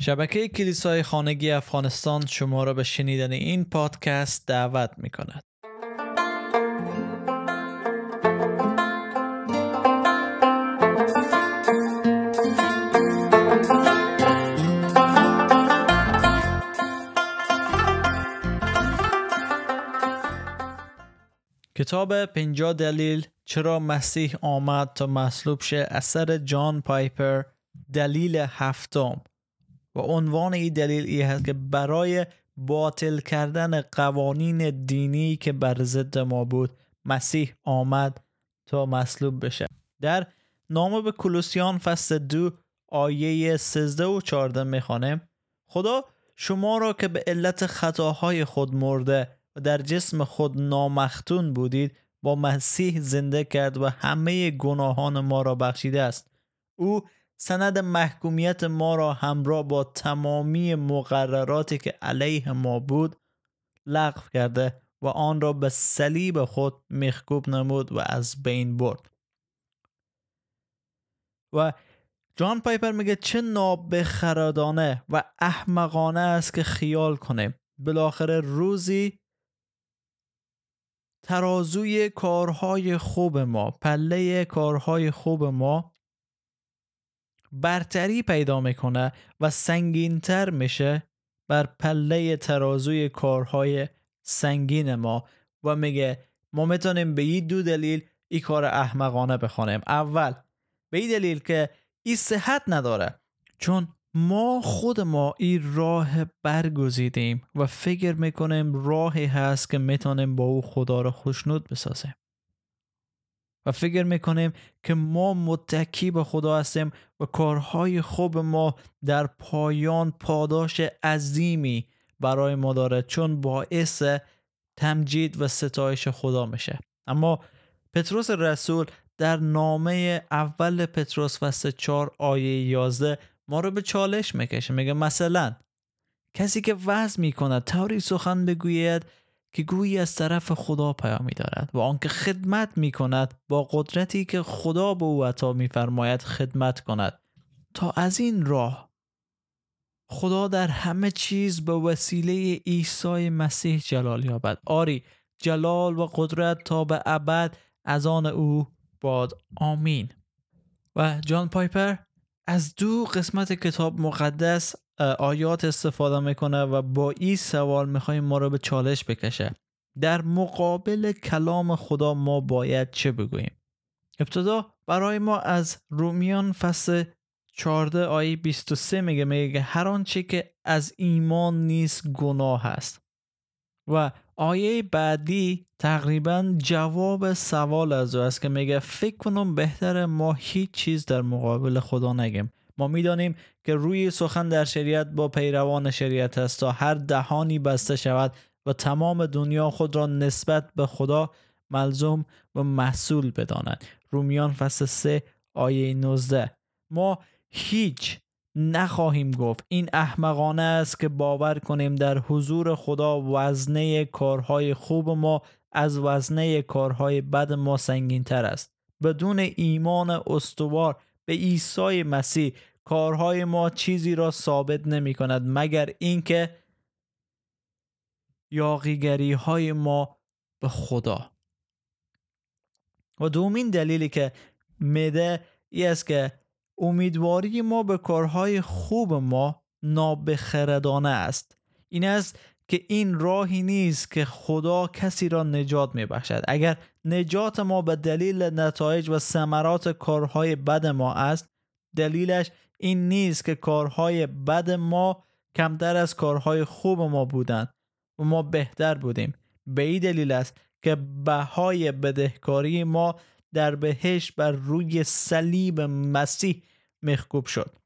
شبکه کلیسای خانگی افغانستان شما را به شنیدن این پادکست دعوت می کند. کتاب پنجا دلیل چرا مسیح آمد تا مصلوب شه اثر جان پایپر دلیل هفتم و عنوان این دلیل ای هست که برای باطل کردن قوانین دینی که بر ضد ما بود مسیح آمد تا مصلوب بشه. در نامه به کلوسیان فصل دو آیه 13 و 14 می‌خوانیم خدا شما را که به علت خطاهای خود مرده و در جسم خود نامختون بودید با مسیح زنده کرد و همه گناهان ما را بخشیده است. او سند محکومیت ما را همراه با تمامی مقرراتی که علیه ما بود لغو کرده و آن را به صلیب خود مخکوب نمود و از بین برد. و جان پایپر میگه چه نابخردانه و احمقانه است که خیال کنیم بالاخره روزی ترازوی کارهای خوب ما پله کارهای خوب ما برتری پیدا می‌کنه و سنگینتر میشه بر پله ترازوی کارهای سنگین ما و میگه ما می‌تونیم به این دو دلیل این کار احمقانه بخوانیم اول به این دلیل که این صحت نداره. چون ما خود ما این راه برگزیدیم و فکر می‌کنیم راهی هست که می‌تونیم با او خدا رو خوشنود بسازیم. و فکر می‌کنیم که ما متکی به خدا هستیم و کارهای خوب ما در پایان پاداش عظیمی برای ما داره چون باعث تمجید و ستایش خدا میشه. اما پتروس رسول در نامه اول پتروس فصل 4 آیه 11 ما رو به چالش می‌کشه. میگه مثلا کسی که وضع می‌کند طوری سخن بگوید که گویی از طرف خدا پیامی دارد و آنکه خدمت می کند با قدرتی که خدا به او عطا میفرماید خدمت کند. تا از این راه خدا در همه چیز به وسیله عیسی مسیح جلال یابد. آری جلال و قدرت تا به ابد از آن او باد. آمین. و جان پایپر از دو قسمت کتاب مقدس آیات استفاده می‌کنه و با این سوال می‌خوایم ما رو به چالش بکشه. در مقابل کلام خدا ما باید چه بگوییم؟ ابتدا برای ما از رومیان فصل 14 آیه 23 میگه میگه هر آنچه که از ایمان نیست گناه است. و آیه بعدی تقریبا جواب سوال از او است که میگه فکر کنم بهتر ما هیچ چیز در مقابل خدا نگیم. ما می‌دانیم که روی سخن در شریعت با پیروان شریعت است تا هر دهانی بسته شود و تمام دنیا خود را نسبت به خدا ملزوم و محصول بدانند رومیان فصل 3 آیه 19 ما هیچ نخواهیم گفت این احمقانه است که باور کنیم در حضور خدا وزنه کارهای خوب ما از وزنه کارهای بد ما سنگین تر است. بدون ایمان استوار به عیسی مسیح. کارهای ما چیزی را ثابت نمی کند مگر اینکه یاقیگری های ما به خدا. و دومین دلیلی که میده ای است که امیدواری ما به کارهای خوب ما نابخردانه است. این است که این راهی نیست که خدا کسی را نجات می بخشد اگر نجات ما به دلیل نتایج و ثمرات کارهای بد ما است دلیلش این نیست که کارهای بد ما کمتر از کارهای خوب ما بودند و ما بهتر بودیم. به این دلیل است که بهای بدهکاری ما در بهش بر روی صلیب مسیح مخکوب شد.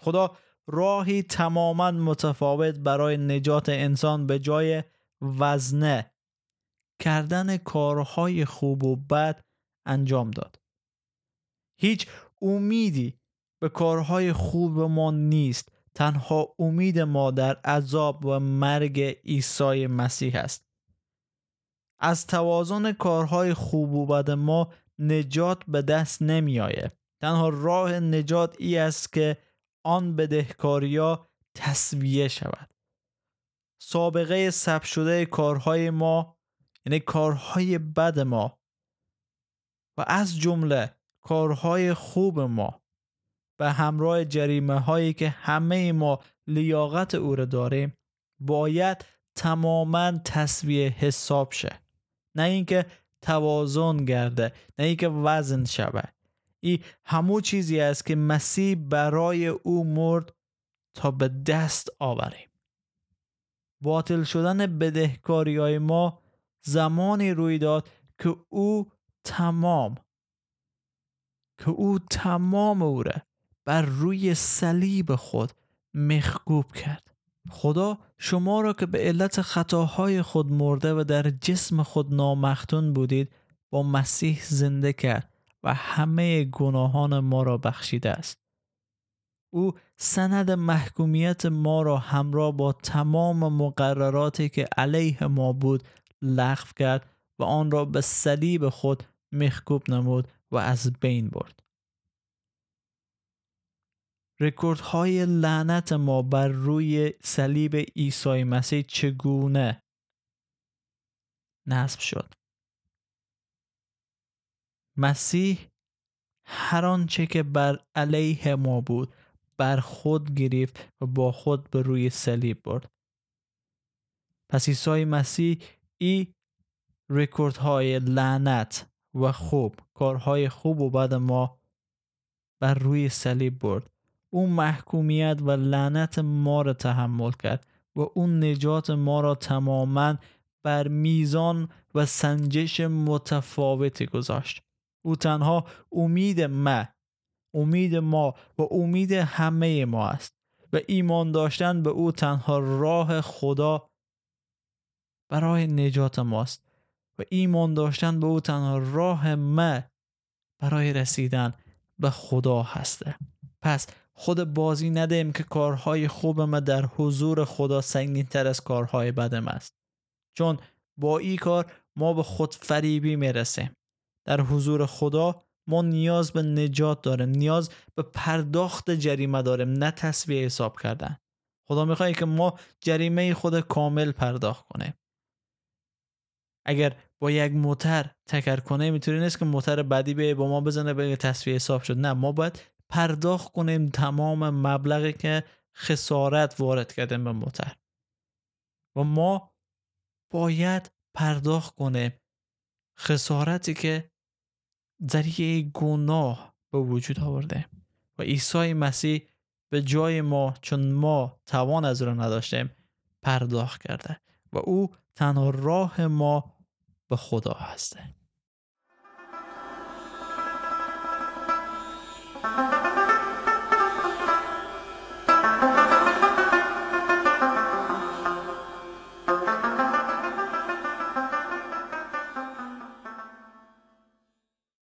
خدا راهی تماما متفاوت برای نجات انسان به جای وزنه کردن کارهای خوب و بد انجام داد. هیچ امیدی به کارهای خوب ما نیست. تنها امید ما در عذاب و مرگ عیسی مسیح است. از توازن کارهای خوب و بد ما نجات به دست نمی آید. تنها راه نجات ای است که آن بدهکاریا تصویه شود. سابقه ثبت شده کارهای ما یعنی کارهای بد ما و از جمله کارهای خوب ما به همراه جریمه هایی که همه ما لیاقت او را داریم باید تماما تصویه حساب شه. نه اینکه توازن گرده نه اینکه وزن شود. این همو چیزی است که مسیح برای او مرد تا به دست آوریم باطل شدن بدهکاری های ما زمانی روی داد که او تمام که او تمام او را بر روی صلیب خود مخکوب کرد. خدا شما را که به علت خطاهای خود مرده و در جسم خود نامختون بودید با مسیح زنده کرد. و همه گناهان ما را بخشیده است. او سند محکومیت ما را همراه با تمام مقرراتی که علیه ما بود لغو کرد و آن را به صلیب خود مخکوب نمود و از بین برد. رکوردهای لعنت ما بر روی صلیب عیسی مسیح چگونه نصب شد؟ مسیح هر آنچه که بر علیه ما بود بر خود گرفت و با خود به روی صلیب برد. پس عیسی مسیح ای رکوردهای لعنت و خوب کارهای خوب و بد ما بر روی صلیب برد. او محکومیت و لعنت ما را تحمل کرد و اون نجات ما را تماما بر میزان و سنجش متفاوتی گذاشت. او تنها امید ما امید ما و امید همه ما است و ایمان داشتن به او تنها راه خدا برای نجات ماست و ایمان داشتن به او تنها راه ما برای رسیدن به خدا هسته. پس خود بازی ندهیم که کارهای خوب ما در حضور خدا سنگین تر از کارهای بدم است چون با این کار ما به خود فریبی می‌رسیم. در حضور خدا ما نیاز به نجات داریم نیاز به پرداخت جریمه داریم نه تصویه حساب کردن. خدا می‌خواد که ما جریمه خود کامل پرداخت کنیم. اگر با یک موتر تکر کنه می‌تونی نیست که موتر بعدی به با ما بزنه به تصویه حساب شد. نه ما باید پرداخت کنیم تمام مبلغی که خسارت وارد کردیم به موتر. و ما باید پرداخت کنیم خسارتی که ذریعه گناه به وجود آورده و عیسی مسیح به جای ما چون ما توان از را نداشتیم پرداخت کرده و او تنها راه ما به خدا هسته.